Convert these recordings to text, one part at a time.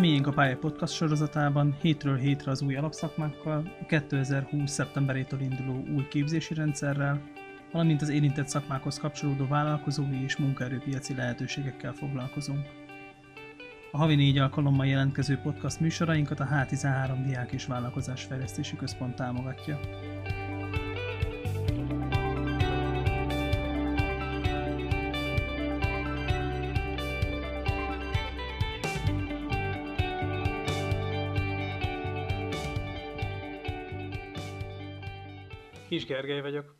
Miénk a Pálya Podcast sorozatában hétről hétre az új alapszakmákkal, a 2020. szeptemberétől induló új képzési rendszerrel, valamint az érintett szakmákhoz kapcsolódó vállalkozói és munkaerőpiaci lehetőségekkel foglalkozunk. A havi négy alkalommal jelentkező podcast műsorainkat a H13 Diák és Vállalkozás Fejlesztési Központ támogatja. Gergely vagyok.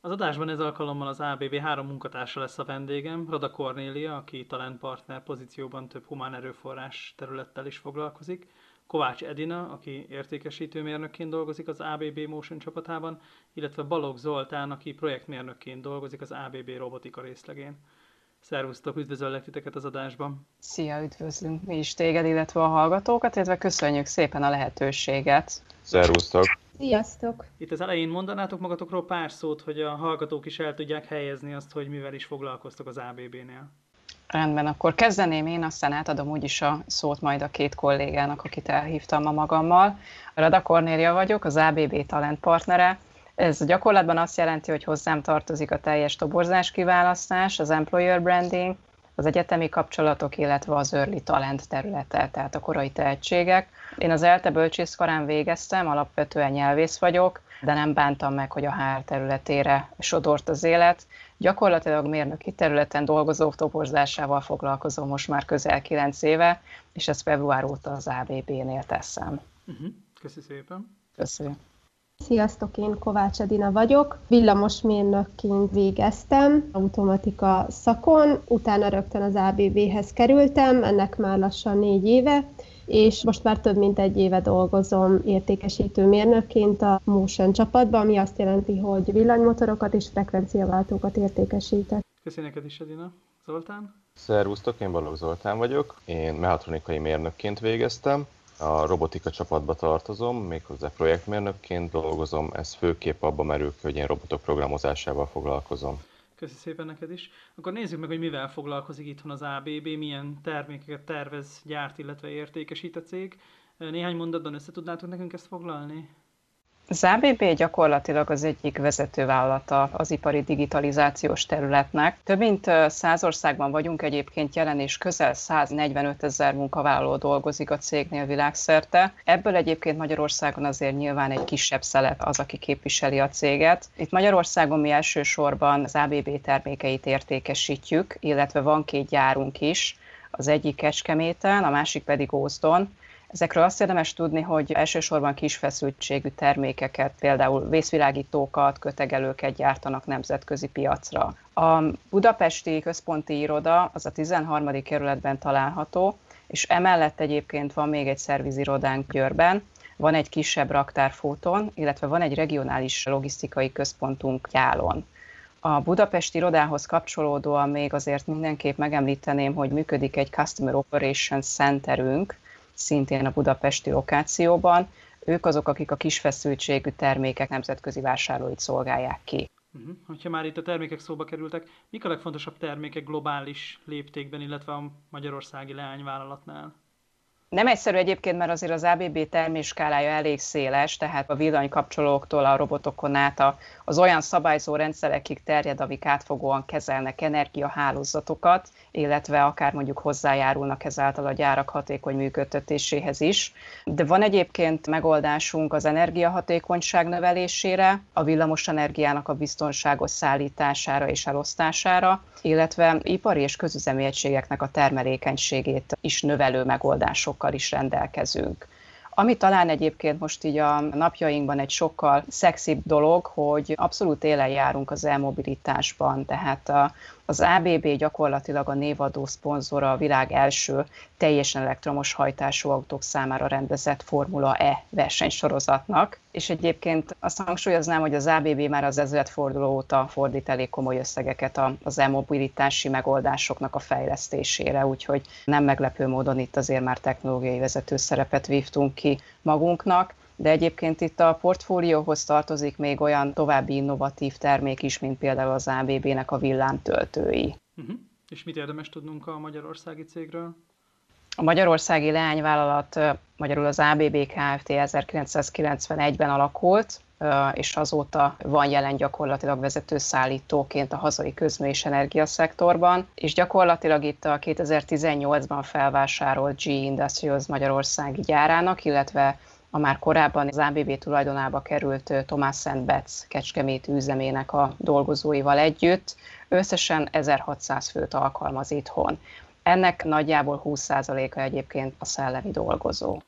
Az adásban ez alkalommal az ABB három munkatársa lesz a vendégem, Rada Kornélia, aki talentpartner pozícióban több humán erőforrás területtel is foglalkozik, Kovács Edina, aki értékesítőmérnökként dolgozik az ABB Motion csapatában, illetve Balogh Zoltán, aki projektmérnökként dolgozik az ABB robotika részlegén. Szervusztok, üdvözöllek titeket az adásban. Szia, üdvözlünk mi is téged, illetve a hallgatókat, illetve köszönjük szépen a lehetőséget. Szervusztok! Sziasztok! Itt az elején mondanátok magatokról pár szót, hogy a hallgatók is el tudják helyezni azt, hogy mivel is foglalkoztok az ABB-nél. Rendben, akkor kezdeném én, aztán átadom úgyis a szót majd a két kollégának, akit elhívtam ma magammal. Rada Kornélia vagyok, az ABB talent partnere. Ez gyakorlatban azt jelenti, hogy hozzám tartozik a teljes toborzás kiválasztás, az employer branding, az egyetemi kapcsolatok, illetve az early talent területe, tehát a korai tehetségek. Én az ELTE bölcsészkarán végeztem, alapvetően nyelvész vagyok, de nem bántam meg, hogy a HR területére sodort az élet. Gyakorlatilag mérnöki területen dolgozók toborzásával foglalkozom most már közel 9 éve, és ezt február óta az ABB-nél teszem. Uh-huh. Köszi szépen. Köszönöm. Sziasztok, én Kovács Edina vagyok. Villamosmérnökként végeztem automatika szakon, utána rögtön az ABB-hez kerültem, ennek már lassan négy éve, és most már több mint egy éve dolgozom értékesítő mérnökként a Motion csapatban, ami azt jelenti, hogy villanymotorokat és frekvenciaváltókat értékesítek. Köszönjük neked is, Edina. Zoltán? Szervusztok, én Balogh Zoltán vagyok. Én mehatronikai mérnökként végeztem. A robotika csapatba tartozom, méghozzá projektmérnökként dolgozom. Ez főképp abban merül ki, hogy én robotok programozásával foglalkozom. Köszi szépen neked is. Akkor nézzük meg, hogy mivel foglalkozik itthon az ABB, milyen termékeket tervez, gyárt, illetve értékesít a cég. Néhány mondatban össze tudnátok nekünk ezt foglalni? Az ABB gyakorlatilag az egyik vezetővállalata az ipari digitalizációs területnek. Több mint száz országban vagyunk egyébként jelen, és közel 145 ezer munkavállaló dolgozik a cégnél világszerte. Ebből egyébként Magyarországon azért nyilván egy kisebb szelet az, aki képviseli a céget. Itt Magyarországon mi elsősorban az ABB termékeit értékesítjük, illetve van két gyárunk is, az egyik Kecskeméten, a másik pedig Ózdon Ezekről azt érdemes tudni, hogy elsősorban kisfeszültségű termékeket, például vészvilágítókat, kötegelőket gyártanak nemzetközi piacra. A budapesti központi iroda az a 13. kerületben található, és emellett egyébként van még egy szervizirodánk Győrben, van egy kisebb raktár Fóton, illetve van egy regionális logisztikai központunk Gyálon. A budapesti irodához kapcsolódóan még azért mindenképp megemlíteném, hogy működik egy Customer Operations Centerünk, szintén a budapesti lokációban. Ők azok, akik a kisfeszültségű termékek nemzetközi vásárlóit szolgálják ki. Uh-huh. Ha már itt a termékek szóba kerültek, mik a legfontosabb termékek globális léptékben, illetve a magyarországi leányvállalatnál? Nem egyszerű egyébként, mert azért az ABB terméskálája elég széles, tehát a villanykapcsolóktól a robotokon át az olyan szabályzó rendszerekig terjed, amik átfogóan kezelnek energiahálózatokat, illetve akár mondjuk hozzájárulnak ezáltal a gyárak hatékony működtetéséhez is. De van egyébként megoldásunk az energiahatékonyság növelésére, a villamos energiának a biztonságos szállítására és elosztására, illetve ipari és közüzemi egységeknek a termelékenységét is növelő megoldásokkal is rendelkezünk. Ami talán egyébként most így a napjainkban egy sokkal szexibb dolog, hogy abszolút élen járunk az elmobilitásban, tehát az ABB gyakorlatilag a névadó szponzora a világ első teljesen elektromos hajtású autók számára rendezett Formula E versenysorozatnak, és egyébként azt hangsúlyoznám, hogy az ABB már az ezredforduló óta fordít elég komoly összegeket az e-mobilitási megoldásoknak a fejlesztésére, úgyhogy nem meglepő módon itt azért már technológiai vezető szerepet vívtunk ki magunknak, de egyébként itt a portfólióhoz tartozik még olyan további innovatív termék is, mint például az ABB-nek a villámtöltői. Uh-huh. És mit érdemes tudnunk a magyarországi cégről? A magyarországi leányvállalat, magyarul az ABB Kft. 1991-ben alakult, és azóta van jelen gyakorlatilag vezető szállítóként a hazai közmű és energiaszektorban, és gyakorlatilag itt a 2018-ban felvásárolt G Industrials Magyarországi gyárának, illetve a már korábban az ABB tulajdonába került Thomas Szent Betz Kecskemét üzemének a dolgozóival együtt. Összesen 1600 főt alkalmaz itthon. Ennek nagyjából 20%-a egyébként a szellemi dolgozó.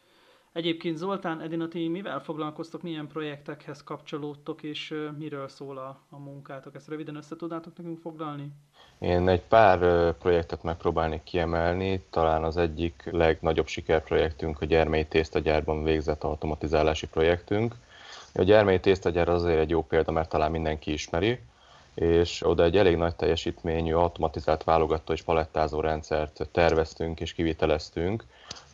Egyébként Zoltán, Edina, ti mivel foglalkoztok, milyen projektekhez kapcsolódtok, és miről szól a, a munkátok? Ezt röviden össze tudnátok nekünk foglalni? Én egy pár projektet megpróbálnék kiemelni, talán az egyik legnagyobb sikerprojektünk a gyermei tésztagyárban végzett automatizálási projektünk. A gyermei tésztagyár azért egy jó példa, mert talán mindenki ismeri, és oda egy elég nagy teljesítményű automatizált válogató és palettázó rendszert terveztünk és kiviteleztünk,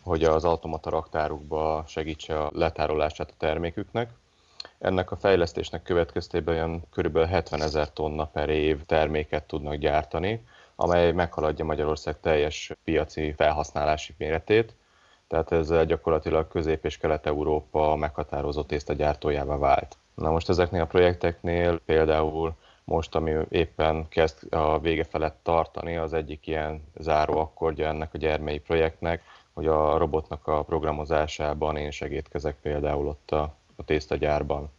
hogy az automata raktárukba segítse a letárolását a terméküknek. Ennek a fejlesztésnek következtében olyan kb. 70 ezer tonna per év terméket tudnak gyártani, amely meghaladja Magyarország teljes piaci felhasználási méretét, tehát ez gyakorlatilag Közép- és Kelet-Európa meghatározó tésztagyártójává vált. Na most ezeknél a projekteknél például most, ami éppen kezd a vége felett tartani, az egyik ilyen záró akkordja ennek a gyermei projektnek, hogy a robotnak a programozásában én segítkezek például ott a, a tésztagyárban.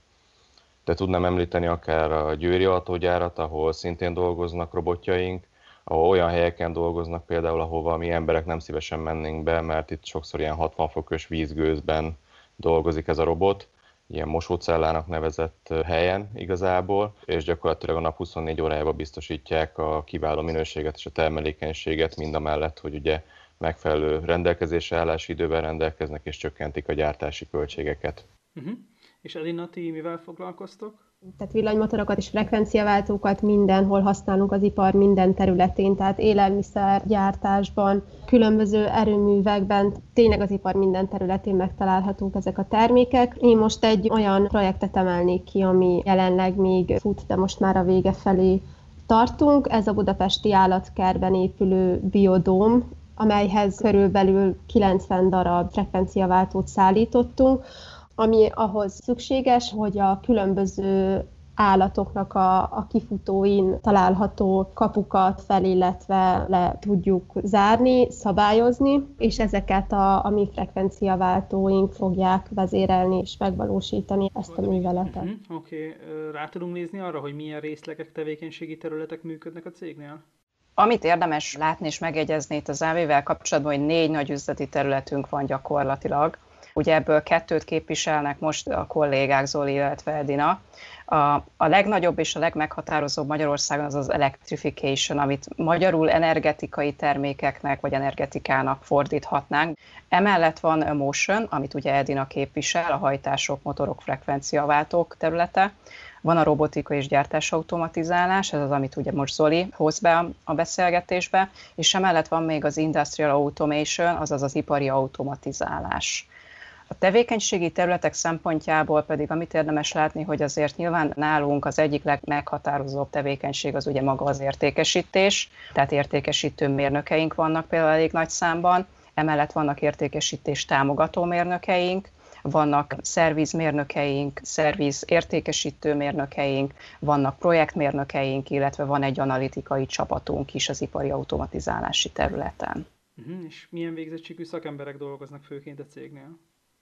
De tudnám említeni akár a Győri autógyárat, ahol szintén dolgoznak robotjaink, ahol olyan helyeken dolgoznak például, ahova mi emberek nem szívesen mennénk be, mert itt sokszor ilyen 60 fokos vízgőzben dolgozik ez a robot, ilyen mosócellának nevezett helyen igazából, és gyakorlatilag a nap 24 órájában biztosítják a kiváló minőséget és a termelékenységet, mind a mellett, hogy ugye megfelelő rendelkezésre állási időben rendelkeznek, és csökkentik a gyártási költségeket. Uh-huh. És Elina, ti mivel foglalkoztok? Tehát villanymotorokat és frekvenciaváltókat mindenhol használunk az ipar minden területén, tehát élelmiszergyártásban, különböző erőművekben, tényleg az ipar minden területén megtalálhatók ezek a termékek. Én most egy olyan projektet emelnék ki, ami jelenleg még fut, de most már a vége felé tartunk. Ez a budapesti állatkertben épülő biodóm, amelyhez körülbelül 90 darab frekvenciaváltót szállítottunk, ami ahhoz szükséges, hogy a különböző állatoknak a, a kifutóin található kapukat fel, illetve le tudjuk zárni, szabályozni, és ezeket a, a mi frekvenciaváltóink fogják vezérelni és megvalósítani ezt a műveletet. Uh-huh, Oké, okay. rá tudunk nézni arra, hogy milyen részlegek, tevékenységi területek működnek a cégnél? Amit érdemes látni és megjegyezni itt az AV-vel kapcsolatban, hogy négy nagy üzleti területünk van gyakorlatilag. Ugye ebből kettőt képviselnek most a kollégák Zoli, illetve Edina. A, a legnagyobb és a legmeghatározóbb Magyarországon az az electrification, amit magyarul energetikai termékeknek vagy energetikának fordíthatnánk. Emellett van a motion, amit ugye Edina képvisel, a hajtások, motorok, frekvenciaváltók területe. Van a robotika és gyártás automatizálás, ez az, amit ugye most Zoli hoz be a beszélgetésbe, és emellett van még az industrial automation, azaz az ipari automatizálás. A tevékenységi területek szempontjából pedig amit érdemes látni, hogy azért nyilván nálunk az egyik legmeghatározóbb tevékenység az ugye maga az értékesítés, tehát értékesítő mérnökeink vannak például elég nagy számban, emellett vannak értékesítés támogató mérnökeink, vannak szervizmérnökeink, szerviz értékesítő mérnökeink, vannak projektmérnökeink, illetve van egy analitikai csapatunk is az ipari automatizálási területen. Uh-huh. És milyen végzettségű szakemberek dolgoznak főként a cégnél?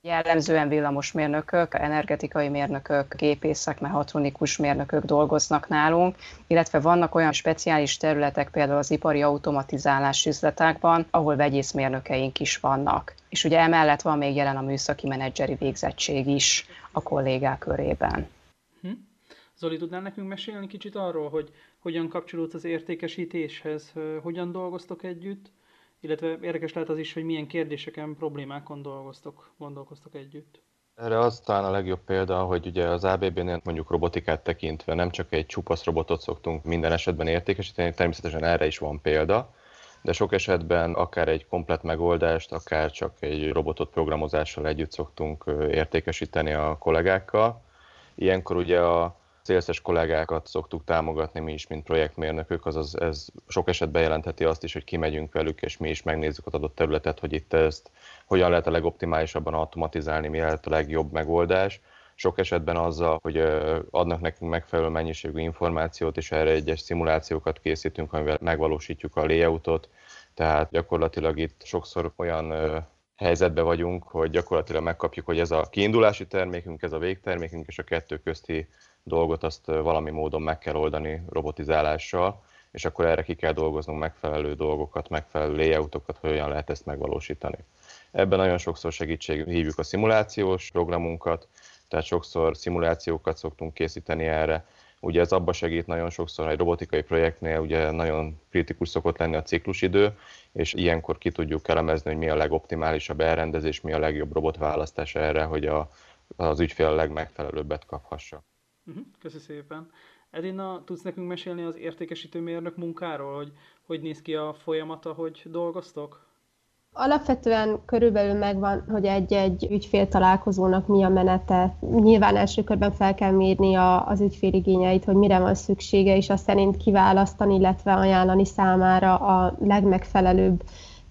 Jellemzően villamosmérnökök, energetikai mérnökök, gépészek, mehatronikus mérnökök dolgoznak nálunk, illetve vannak olyan speciális területek, például az ipari automatizálás üzletekben, ahol vegyészmérnökeink is vannak. És ugye emellett van még jelen a műszaki menedzseri végzettség is a kollégák körében. Hm? Zoli, tudnál nekünk mesélni kicsit arról, hogy hogyan kapcsolódsz az értékesítéshez, hogyan dolgoztok együtt? Illetve érdekes lehet az is, hogy milyen kérdéseken, problémákon dolgoztok, gondolkoztok együtt. Erre az talán a legjobb példa, hogy ugye az ABB-nél mondjuk robotikát tekintve nem csak egy csupasz robotot szoktunk minden esetben értékesíteni, természetesen erre is van példa, de sok esetben akár egy komplet megoldást, akár csak egy robotot programozással együtt szoktunk értékesíteni a kollégákkal. Ilyenkor ugye a szélszes kollégákat szoktuk támogatni mi is, mint projektmérnökök, azaz ez sok esetben jelentheti azt is, hogy kimegyünk velük, és mi is megnézzük az adott területet, hogy itt ezt hogyan lehet a legoptimálisabban automatizálni, mi lehet a legjobb megoldás. Sok esetben azzal, hogy adnak nekünk megfelelő mennyiségű információt, és erre egyes szimulációkat készítünk, amivel megvalósítjuk a layoutot, tehát gyakorlatilag itt sokszor olyan helyzetbe vagyunk, hogy gyakorlatilag megkapjuk, hogy ez a kiindulási termékünk, ez a végtermékünk, és a kettő közti dolgot azt valami módon meg kell oldani robotizálással, és akkor erre ki kell dolgoznunk megfelelő dolgokat, megfelelő layoutokat, hogy hogyan lehet ezt megvalósítani. Ebben nagyon sokszor segítség hívjuk a szimulációs programunkat, tehát sokszor szimulációkat szoktunk készíteni erre. Ugye ez abba segít nagyon sokszor, hogy robotikai projektnél ugye nagyon kritikus szokott lenni a ciklusidő, és ilyenkor ki tudjuk elemezni, hogy mi a legoptimálisabb elrendezés, mi a legjobb robotválasztás erre, hogy a, az ügyfél a legmegfelelőbbet kaphassa. Uh-huh, köszi szépen. Edina, tudsz nekünk mesélni az értékesítő mérnök munkáról, hogy hogy néz ki a folyamata, hogy dolgoztok? Alapvetően körülbelül megvan, hogy egy-egy ügyfél találkozónak mi a menete. Nyilván első körben fel kell mérni a, az ügyfél igényeit, hogy mire van szüksége, és azt szerint kiválasztani, illetve ajánlani számára a legmegfelelőbb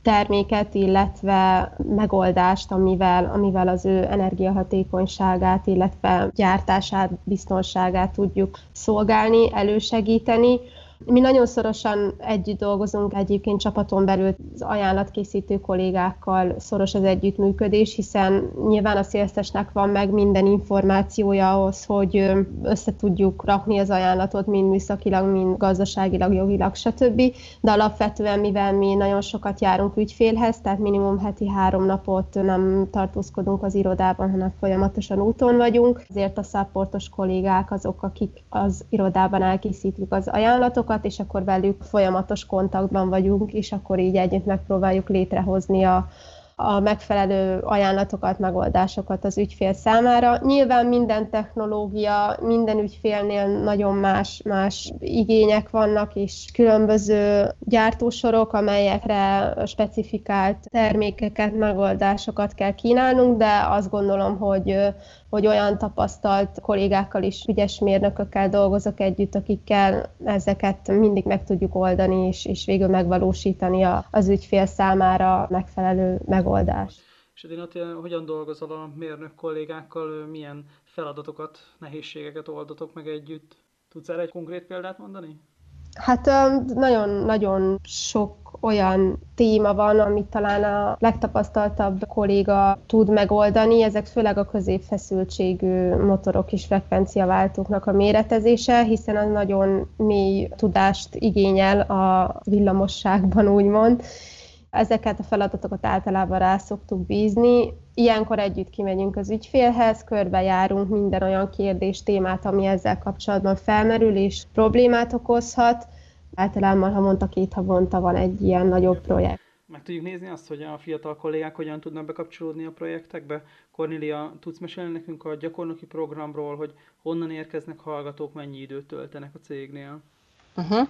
terméket, illetve megoldást, amivel, amivel az ő energiahatékonyságát, illetve gyártását, biztonságát tudjuk szolgálni, elősegíteni. Mi nagyon szorosan együtt dolgozunk egyébként csapaton belül az ajánlatkészítő kollégákkal szoros az együttműködés, hiszen nyilván a szélszesnek van meg minden információja ahhoz, hogy össze tudjuk rakni az ajánlatot mind műszakilag, mind gazdaságilag, jogilag, stb. De alapvetően, mivel mi nagyon sokat járunk ügyfélhez, tehát minimum heti három napot nem tartózkodunk az irodában, hanem folyamatosan úton vagyunk, ezért a száportos kollégák azok, akik az irodában elkészítik az ajánlatokat, dolgokat, és akkor velük folyamatos kontaktban vagyunk, és akkor így együtt megpróbáljuk létrehozni a, a megfelelő ajánlatokat, megoldásokat az ügyfél számára. Nyilván minden technológia, minden ügyfélnél nagyon más, más igények vannak, és különböző gyártósorok, amelyekre specifikált termékeket, megoldásokat kell kínálnunk, de azt gondolom, hogy hogy olyan tapasztalt kollégákkal is, ügyes mérnökökkel dolgozok együtt, akikkel ezeket mindig meg tudjuk oldani, és, és végül megvalósítani az ügyfél számára megfelelő megoldást. És Edina, hogyan dolgozol a mérnök kollégákkal, milyen feladatokat, nehézségeket oldatok meg együtt? Tudsz erre egy konkrét példát mondani? Hát nagyon-nagyon sok olyan téma van, amit talán a legtapasztaltabb kolléga tud megoldani, ezek főleg a középfeszültségű motorok és frekvenciaváltóknak a méretezése, hiszen az nagyon mély tudást igényel a villamosságban, úgymond. Ezeket a feladatokat általában rá szoktuk bízni. Ilyenkor együtt kimegyünk az ügyfélhez, körbejárunk minden olyan kérdés, témát, ami ezzel kapcsolatban felmerül és problémát okozhat. Általában havonta, két havonta van egy ilyen nagyobb projekt. Meg tudjuk nézni azt, hogy a fiatal kollégák hogyan tudnak bekapcsolódni a projektekbe. Cornélia, tudsz mesélni nekünk a gyakornoki programról, hogy honnan érkeznek hallgatók, mennyi időt töltenek a cégnél? Uh-huh.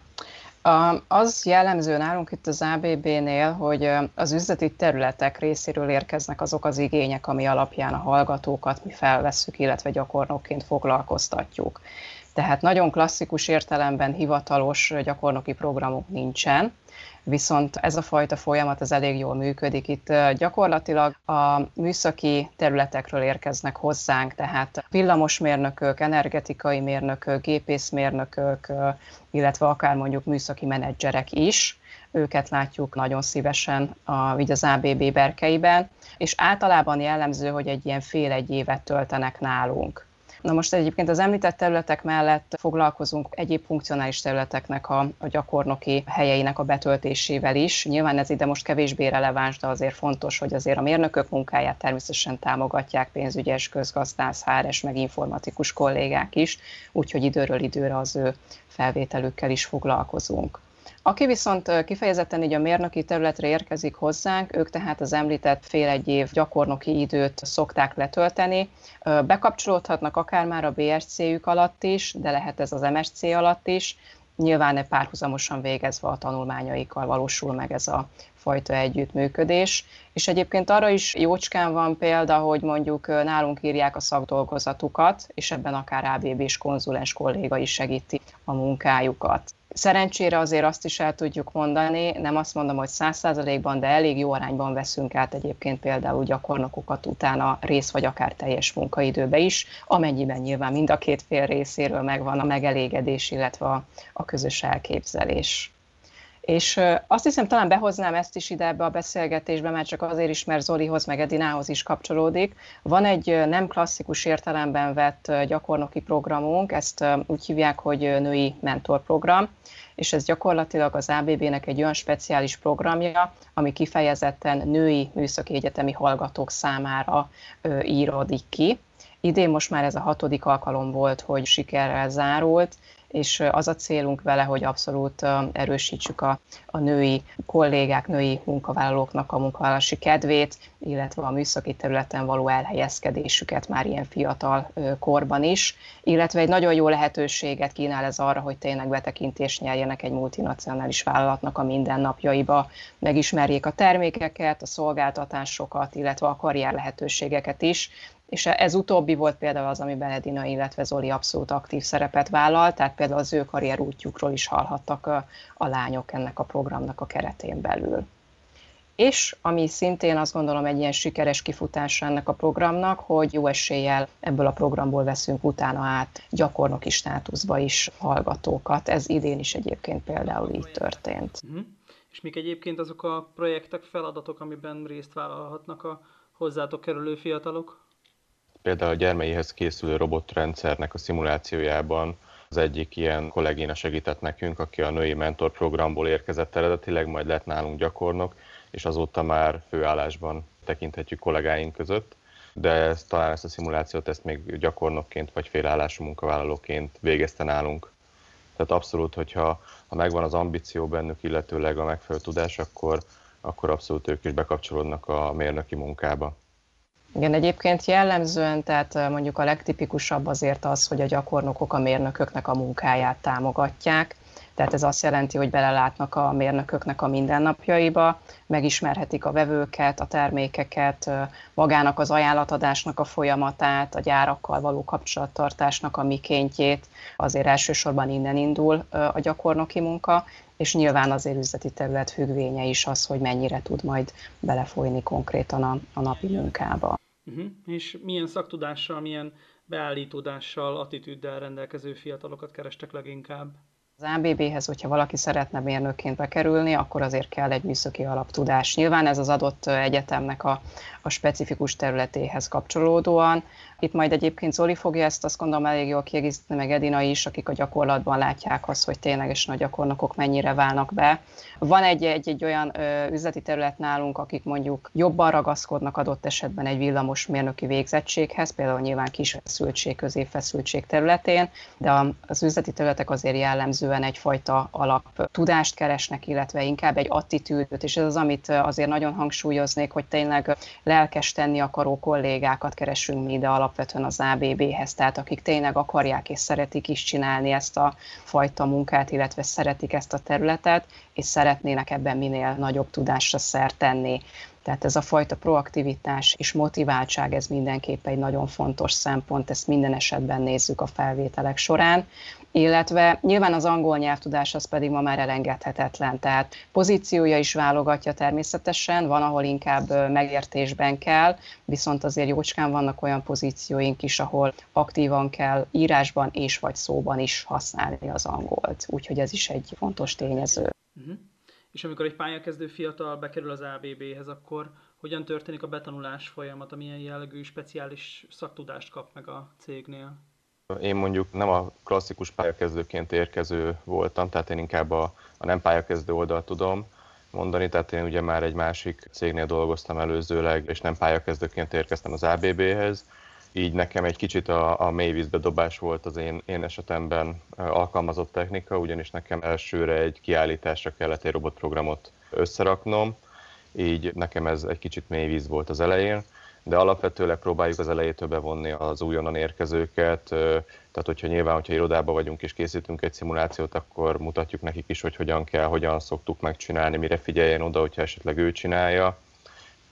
Az jellemző nálunk itt az ABB-nél, hogy az üzleti területek részéről érkeznek azok az igények, ami alapján a hallgatókat mi felvesszük, illetve gyakornokként foglalkoztatjuk. Tehát nagyon klasszikus értelemben hivatalos gyakornoki programok nincsen, viszont ez a fajta folyamat az elég jól működik. Itt gyakorlatilag a műszaki területekről érkeznek hozzánk, tehát villamosmérnökök, energetikai mérnökök, gépészmérnökök, illetve akár mondjuk műszaki menedzserek is, őket látjuk nagyon szívesen a, így az ABB berkeiben, és általában jellemző, hogy egy ilyen fél-egy évet töltenek nálunk. Na most egyébként az említett területek mellett foglalkozunk egyéb funkcionális területeknek a, a gyakornoki helyeinek a betöltésével is. Nyilván ez ide most kevésbé releváns, de azért fontos, hogy azért a mérnökök munkáját természetesen támogatják pénzügyes, közgazdász, háres, meg informatikus kollégák is, úgyhogy időről időre az ő felvételükkel is foglalkozunk. Aki viszont kifejezetten így a mérnöki területre érkezik hozzánk, ők tehát az említett fél egy év gyakornoki időt szokták letölteni. Bekapcsolódhatnak akár már a BSC-jük alatt is, de lehet ez az MSC alatt is, nyilván párhuzamosan végezve a tanulmányaikkal valósul meg ez a fajta együttműködés. És egyébként arra is jócskán van példa, hogy mondjuk nálunk írják a szakdolgozatukat, és ebben akár ABB-s konzulens kolléga is segíti a munkájukat. Szerencsére azért azt is el tudjuk mondani, nem azt mondom, hogy száz százalékban, de elég jó arányban veszünk át egyébként például gyakornokokat utána rész vagy akár teljes munkaidőbe is, amennyiben nyilván mind a két fél részéről megvan a megelégedés, illetve a, a közös elképzelés. És azt hiszem, talán behoznám ezt is ide ebbe a beszélgetésbe, mert csak azért is, mert Zolihoz meg Edinához is kapcsolódik. Van egy nem klasszikus értelemben vett gyakornoki programunk, ezt úgy hívják, hogy női mentorprogram, és ez gyakorlatilag az ABB-nek egy olyan speciális programja, ami kifejezetten női műszaki egyetemi hallgatók számára íródik ki. Idén most már ez a hatodik alkalom volt, hogy sikerrel zárult, és az a célunk vele, hogy abszolút erősítsük a, a női kollégák, női munkavállalóknak a munkavállalási kedvét, illetve a műszaki területen való elhelyezkedésüket már ilyen fiatal korban is, illetve egy nagyon jó lehetőséget kínál ez arra, hogy tényleg betekintést nyerjenek egy multinacionális vállalatnak a mindennapjaiba, megismerjék a termékeket, a szolgáltatásokat, illetve a karrier lehetőségeket is, és ez utóbbi volt például az, amiben Edina, illetve Zoli abszolút aktív szerepet vállal, tehát például az ő karrier útjukról is hallhattak a, a lányok ennek a programnak a keretén belül. És ami szintén azt gondolom egy ilyen sikeres kifutása ennek a programnak, hogy jó eséllyel ebből a programból veszünk utána át gyakornoki státuszba is hallgatókat. Ez idén is egyébként például így történt. Uh-huh. És mik egyébként azok a projektek, feladatok, amiben részt vállalhatnak a hozzátok kerülő fiatalok? Például a gyermeihez készülő robotrendszernek a szimulációjában az egyik ilyen kollégéna segített nekünk, aki a női mentor programból érkezett eredetileg, majd lett nálunk gyakornok, és azóta már főállásban tekinthetjük kollégáink között, de ezt, talán ezt a szimulációt ezt még gyakornokként vagy félállású munkavállalóként végezte nálunk. Tehát abszolút, hogyha ha megvan az ambíció bennük, illetőleg a megfelelő tudás, akkor, akkor abszolút ők is bekapcsolódnak a mérnöki munkába. Igen, egyébként jellemzően, tehát mondjuk a legtipikusabb azért az, hogy a gyakornokok a mérnököknek a munkáját támogatják, tehát ez azt jelenti, hogy belelátnak a mérnököknek a mindennapjaiba, megismerhetik a vevőket, a termékeket, magának az ajánlatadásnak a folyamatát, a gyárakkal való kapcsolattartásnak a mikéntjét. Azért elsősorban innen indul a gyakornoki munka, és nyilván azért üzleti terület függvénye is az, hogy mennyire tud majd belefolyni konkrétan a, a napi munkába. Uh-huh. És milyen szaktudással, milyen beállítódással, attitűddel rendelkező fiatalokat kerestek leginkább? Az ABB-hez, hogyha valaki szeretne mérnökként bekerülni, akkor azért kell egy műszaki alaptudás. Nyilván ez az adott egyetemnek a, a specifikus területéhez kapcsolódóan. Itt majd egyébként Zoli fogja ezt azt gondolom elég jól kiegészíteni, meg Edina is, akik a gyakorlatban látják azt, hogy ténylegesen a gyakornokok mennyire válnak be. Van egy, egy, egy olyan ö, üzleti terület nálunk, akik mondjuk jobban ragaszkodnak adott esetben egy villamos mérnöki végzettséghez, például nyilván kis feszültség, középfeszültség területén, de az üzleti területek azért jellemzően egyfajta alap tudást keresnek, illetve inkább egy attitűdöt, és ez az, amit azért nagyon hangsúlyoznék, hogy tényleg lelkes tenni akaró kollégákat keresünk mi ide alapvetően az ABB-hez, tehát akik tényleg akarják és szeretik is csinálni ezt a fajta munkát, illetve szeretik ezt a területet, és szeretnének ebben minél nagyobb tudásra szert tenni. Tehát ez a fajta proaktivitás és motiváltság, ez mindenképpen egy nagyon fontos szempont, ezt minden esetben nézzük a felvételek során, illetve nyilván az angol nyelvtudás az pedig ma már elengedhetetlen, tehát pozíciója is válogatja természetesen, van, ahol inkább megértésben kell, viszont azért jócskán vannak olyan pozícióink is, ahol aktívan kell írásban és vagy szóban is használni az angolt, úgyhogy ez is egy fontos tényező. Uh-huh. És amikor egy pályakezdő fiatal bekerül az ABB-hez, akkor hogyan történik a betanulás folyamata, milyen jellegű speciális szaktudást kap meg a cégnél? Én mondjuk nem a klasszikus pályakezdőként érkező voltam, tehát én inkább a, a nem pályakezdő oldalt tudom mondani, tehát én ugye már egy másik cégnél dolgoztam előzőleg, és nem pályakezdőként érkeztem az ABB-hez, így nekem egy kicsit a, a mélyvízbe dobás volt az én, én esetemben alkalmazott technika, ugyanis nekem elsőre egy kiállításra kellett egy robotprogramot összeraknom, így nekem ez egy kicsit mélyvíz volt az elején, de alapvetőleg próbáljuk az elejétől bevonni az újonnan érkezőket, tehát hogyha nyilván, hogyha irodában vagyunk és készítünk egy szimulációt, akkor mutatjuk nekik is, hogy hogyan kell, hogyan szoktuk megcsinálni, mire figyeljen oda, hogyha esetleg ő csinálja,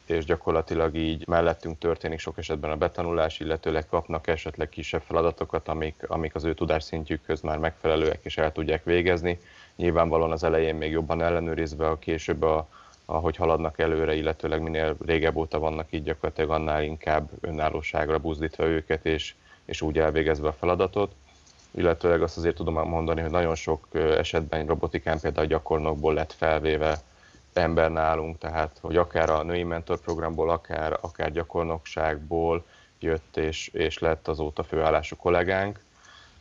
és gyakorlatilag így mellettünk történik sok esetben a betanulás, illetőleg kapnak esetleg kisebb feladatokat, amik, amik az ő tudásszintjükhöz már megfelelőek és el tudják végezni. Nyilvánvalóan az elején még jobban ellenőrizve, a később a, ahogy haladnak előre, illetőleg minél régebb óta vannak így gyakorlatilag annál inkább önállóságra buzdítva őket, és, és úgy elvégezve a feladatot. Illetőleg azt azért tudom mondani, hogy nagyon sok esetben robotikán például gyakornokból lett felvéve ember nálunk, tehát hogy akár a női mentorprogramból, akár, akár gyakornokságból jött és, és lett azóta főállású kollégánk.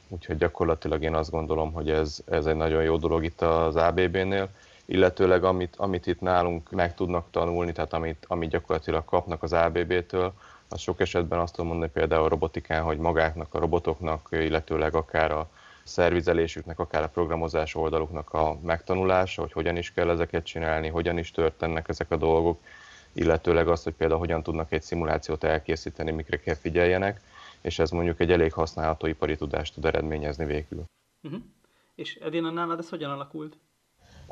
Úgyhogy gyakorlatilag én azt gondolom, hogy ez, ez egy nagyon jó dolog itt az ABB-nél illetőleg amit, amit itt nálunk meg tudnak tanulni, tehát amit, amit gyakorlatilag kapnak az ABB-től, az sok esetben azt tudom mondani például a robotikán, hogy magáknak, a robotoknak, illetőleg akár a szervizelésüknek, akár a programozás oldaluknak a megtanulása, hogy hogyan is kell ezeket csinálni, hogyan is történnek ezek a dolgok, illetőleg azt, hogy például hogyan tudnak egy szimulációt elkészíteni, mikre kell figyeljenek, és ez mondjuk egy elég használható ipari tudást tud eredményezni végül. Uh-huh. És Edina, nálad ez hogyan alakult?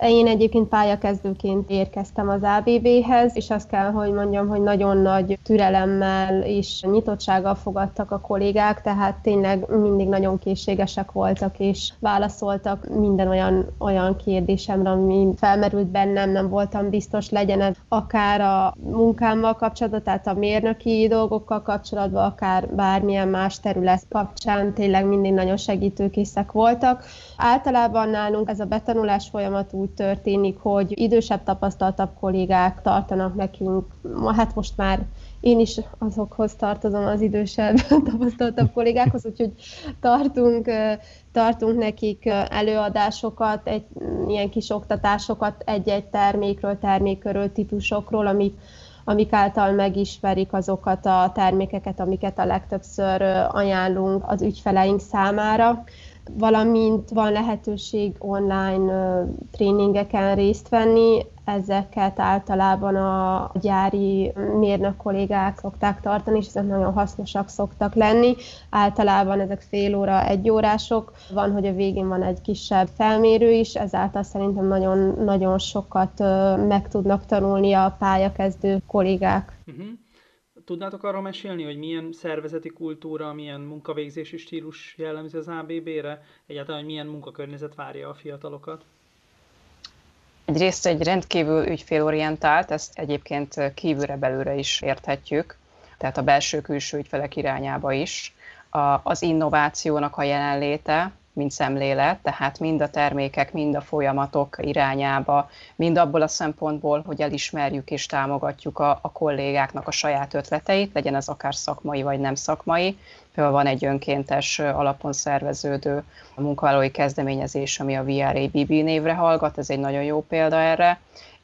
Én egyébként pályakezdőként érkeztem az ABB-hez, és azt kell, hogy mondjam, hogy nagyon nagy türelemmel és nyitottsággal fogadtak a kollégák, tehát tényleg mindig nagyon készségesek voltak, és válaszoltak minden olyan, olyan kérdésemre, ami felmerült bennem, nem voltam biztos, legyen akár a munkámmal kapcsolatban, tehát a mérnöki dolgokkal kapcsolatban, akár bármilyen más terület kapcsán, tényleg mindig nagyon segítőkészek voltak. Általában nálunk ez a betanulás folyamat úgy történik, hogy idősebb, tapasztaltabb kollégák tartanak nekünk, hát most már én is azokhoz tartozom, az idősebb, tapasztaltabb kollégákhoz, úgyhogy tartunk, tartunk nekik előadásokat, egy, ilyen kis oktatásokat egy-egy termékről, termékről, típusokról, amik, amik által megismerik azokat a termékeket, amiket a legtöbbször ajánlunk az ügyfeleink számára valamint van lehetőség online tréningeken részt venni, ezeket általában a gyári mérnök kollégák szokták tartani, és ezek nagyon hasznosak szoktak lenni. Általában ezek fél óra, egy órások. Van, hogy a végén van egy kisebb felmérő is, ezáltal szerintem nagyon, nagyon sokat meg tudnak tanulni a pályakezdő kollégák. Uh-huh. Tudnátok arról mesélni, hogy milyen szervezeti kultúra, milyen munkavégzési stílus jellemzi az ABB-re? Egyáltalán, hogy milyen munkakörnyezet várja a fiatalokat? Egyrészt egy rendkívül ügyfélorientált, ezt egyébként kívülre belőle is érthetjük, tehát a belső-külső ügyfelek irányába is. A, az innovációnak a jelenléte, mint szemlélet, tehát mind a termékek, mind a folyamatok irányába, mind abból a szempontból, hogy elismerjük és támogatjuk a, a kollégáknak a saját ötleteit, legyen ez akár szakmai vagy nem szakmai. Például van egy önkéntes alapon szerveződő munkavállalói kezdeményezés, ami a VRABB névre hallgat, ez egy nagyon jó példa erre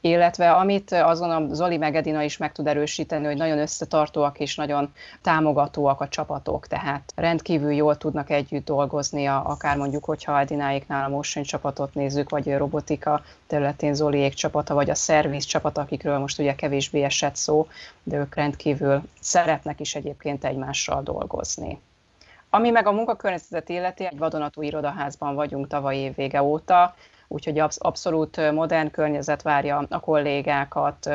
illetve amit azon a Zoli meg Edina is meg tud erősíteni, hogy nagyon összetartóak és nagyon támogatóak a csapatok, tehát rendkívül jól tudnak együtt dolgozni, akár mondjuk, hogyha Edináéknál a Motion csapatot nézzük, vagy a robotika területén Zoliék csapata, vagy a szerviz csapata, akikről most ugye kevésbé esett szó, de ők rendkívül szeretnek is egyébként egymással dolgozni. Ami meg a munkakörnyezetet illeti, egy vadonatúj irodaházban vagyunk tavaly év vége óta, úgyhogy abszolút modern környezet várja a kollégákat.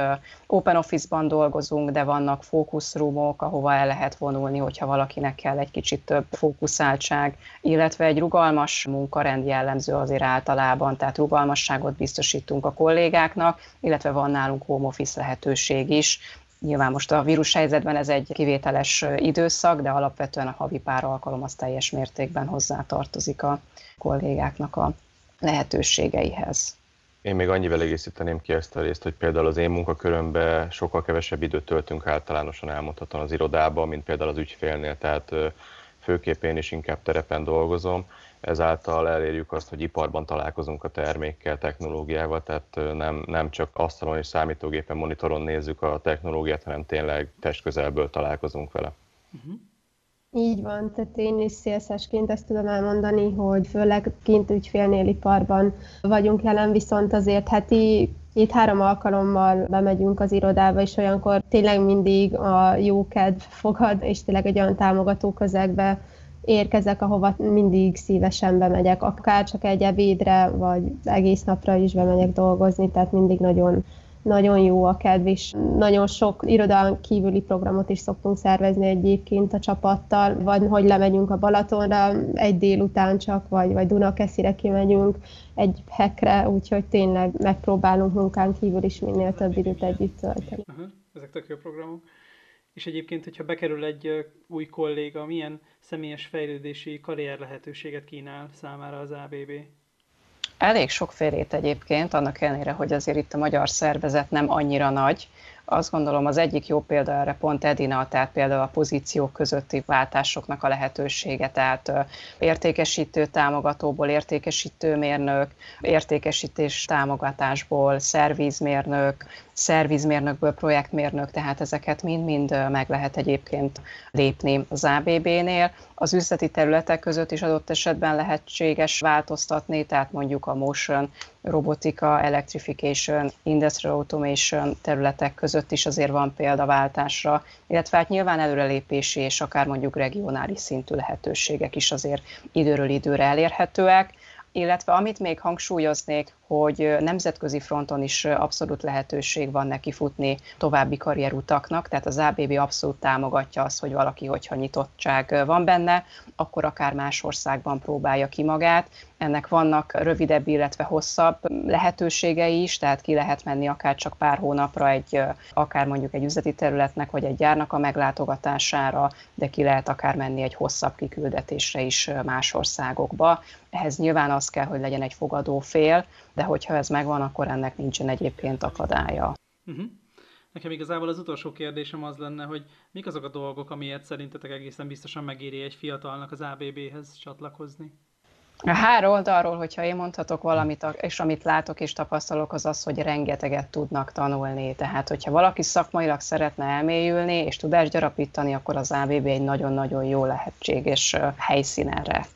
Open Office-ban dolgozunk, de vannak fókuszrumok, ahova el lehet vonulni, hogyha valakinek kell egy kicsit több fókuszáltság, illetve egy rugalmas munkarend jellemző azért általában, tehát rugalmasságot biztosítunk a kollégáknak, illetve van nálunk home office lehetőség is, Nyilván most a vírus helyzetben ez egy kivételes időszak, de alapvetően a havi pár alkalom az teljes mértékben hozzátartozik a kollégáknak a lehetőségeihez. Én még annyivel egészíteném ki ezt a részt, hogy például az én munkakörömben sokkal kevesebb időt töltünk általánosan elmondhatóan az irodában, mint például az ügyfélnél, tehát főképp én is inkább terepen dolgozom, ezáltal elérjük azt, hogy iparban találkozunk a termékkel, technológiával, tehát nem, nem csak asztalon és számítógépen, monitoron nézzük a technológiát, hanem tényleg testközelből találkozunk vele. Uh-huh. Így van, tehát én is szélszesként ezt tudom elmondani, hogy főleg kint ügyfélnél iparban vagyunk jelen, viszont azért heti két-három alkalommal bemegyünk az irodába, és olyankor tényleg mindig a jó kedv fogad, és tényleg egy olyan támogató közegbe érkezek, ahova mindig szívesen bemegyek, akár csak egy ebédre, vagy egész napra is bemegyek dolgozni, tehát mindig nagyon nagyon jó a kedv, és nagyon sok irodalán kívüli programot is szoktunk szervezni egyébként a csapattal, vagy hogy lemegyünk a Balatonra egy délután csak, vagy, vagy Dunakeszire kimegyünk egy hekre, úgyhogy tényleg megpróbálunk munkán kívül is minél több időt együtt tölteni. Aha, ezek tök jó programok. És egyébként, hogyha bekerül egy új kolléga, milyen személyes fejlődési karrier lehetőséget kínál számára az ABB? Elég sokfélét egyébként, annak ellenére, hogy azért itt a magyar szervezet nem annyira nagy, azt gondolom az egyik jó példa erre pont Edina, tehát például a pozíciók közötti váltásoknak a lehetősége, tehát értékesítő támogatóból értékesítőmérnök, értékesítés támogatásból szervizmérnök, szervizmérnökből projektmérnök, tehát ezeket mind-mind meg lehet egyébként lépni az ABB-nél. Az üzleti területek között is adott esetben lehetséges változtatni, tehát mondjuk a motion, robotika, electrification, industrial automation területek között is azért van példaváltásra, illetve hát nyilván előrelépési és akár mondjuk regionális szintű lehetőségek is azért időről időre elérhetőek illetve amit még hangsúlyoznék, hogy nemzetközi fronton is abszolút lehetőség van neki futni további karrierutaknak, tehát az ABB abszolút támogatja azt, hogy valaki, hogyha nyitottság van benne, akkor akár más országban próbálja ki magát. Ennek vannak rövidebb, illetve hosszabb lehetőségei is, tehát ki lehet menni akár csak pár hónapra egy, akár mondjuk egy üzleti területnek, vagy egy gyárnak a meglátogatására, de ki lehet akár menni egy hosszabb kiküldetésre is más országokba. Ehhez nyilván az kell, hogy legyen egy fogadó fél, de hogyha ez megvan, akkor ennek nincsen egyébként akadálya. Uh-huh. Nekem igazából az utolsó kérdésem az lenne, hogy mik azok a dolgok, amiért szerintetek egészen biztosan megéri egy fiatalnak az ABB-hez csatlakozni? A három oldalról, hogyha én mondhatok valamit, és amit látok és tapasztalok, az az, hogy rengeteget tudnak tanulni. Tehát, hogyha valaki szakmailag szeretne elmélyülni és tudást gyarapítani, akkor az ABB egy nagyon-nagyon jó lehetséges helyszín erre.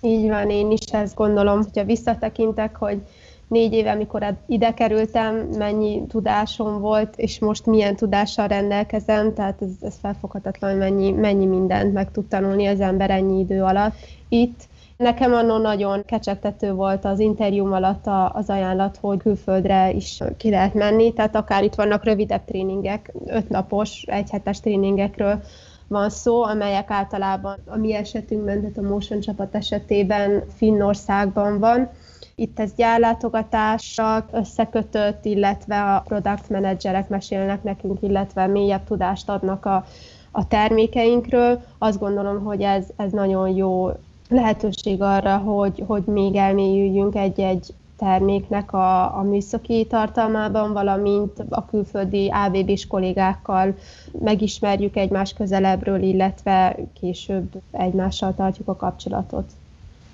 Így van, én is ezt gondolom, hogyha visszatekintek, hogy négy éve, amikor ide kerültem, mennyi tudásom volt, és most milyen tudással rendelkezem, tehát ez, ez felfoghatatlan, hogy mennyi, mennyi mindent meg tud tanulni az ember ennyi idő alatt. Itt Nekem annól nagyon kecsegtető volt az interjúm alatt az ajánlat, hogy külföldre is ki lehet menni, tehát akár itt vannak rövidebb tréningek, ötnapos, egyhetes tréningekről van szó, amelyek általában a mi esetünkben, tehát a Motion csapat esetében Finnországban van, itt ez gyárlátogatással összekötött, illetve a product managerek mesélnek nekünk, illetve mélyebb tudást adnak a, a termékeinkről. Azt gondolom, hogy ez, ez nagyon jó lehetőség arra, hogy, hogy még elmélyüljünk egy-egy terméknek a, a műszaki tartalmában, valamint a külföldi AVB-s kollégákkal megismerjük egymás közelebbről, illetve később egymással tartjuk a kapcsolatot.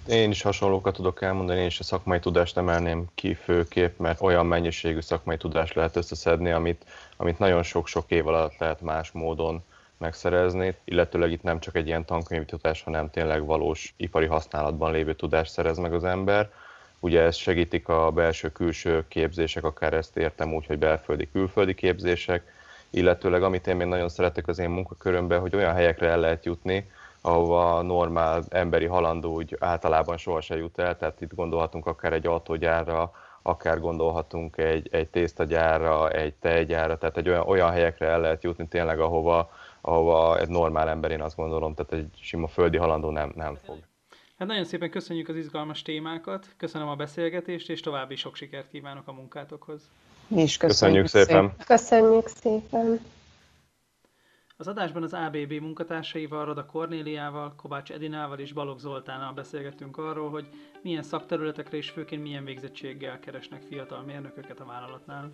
Én is hasonlókat tudok elmondani, én is a szakmai tudást emelném ki főképp, mert olyan mennyiségű szakmai tudást lehet összeszedni, amit, amit nagyon sok-sok év alatt lehet más módon megszerezni, illetőleg itt nem csak egy ilyen tankönyvi tudás, hanem tényleg valós ipari használatban lévő tudást szerez meg az ember. Ugye ez segítik a belső-külső képzések, akár ezt értem úgy, hogy belföldi-külföldi képzések, illetőleg amit én még nagyon szeretek az én munkakörömben, hogy olyan helyekre el lehet jutni, ahova a normál emberi halandó úgy általában sohasem jut el, tehát itt gondolhatunk akár egy autógyárra, akár gondolhatunk egy, egy tésztagyárra, egy tejgyárra, tehát egy olyan, olyan helyekre el lehet jutni tényleg, ahova, ahova egy normál ember, én azt gondolom, tehát egy sima földi halandó nem, nem fog. Hát nagyon szépen köszönjük az izgalmas témákat, köszönöm a beszélgetést, és további sok sikert kívánok a munkátokhoz. Mi is köszönjük, köszönjük szépen. szépen. Köszönjük szépen. Az adásban az ABB munkatársaival, Rada Kornéliával, Kovács Edinával és Balogh Zoltánnal beszélgettünk arról, hogy milyen szakterületekre és főként milyen végzettséggel keresnek fiatal mérnököket a vállalatnál.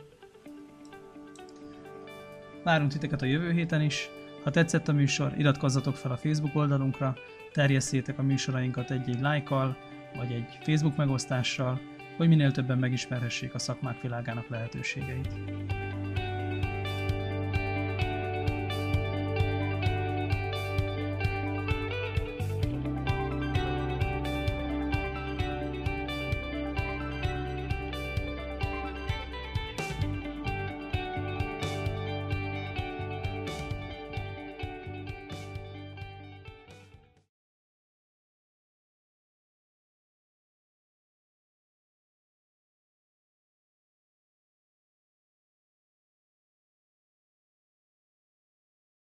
Várunk titeket a jövő héten is. Ha tetszett a műsor, iratkozzatok fel a Facebook oldalunkra, terjesszétek a műsorainkat egy-egy lájkkal, vagy egy Facebook megosztással, hogy minél többen megismerhessék a szakmák világának lehetőségeit.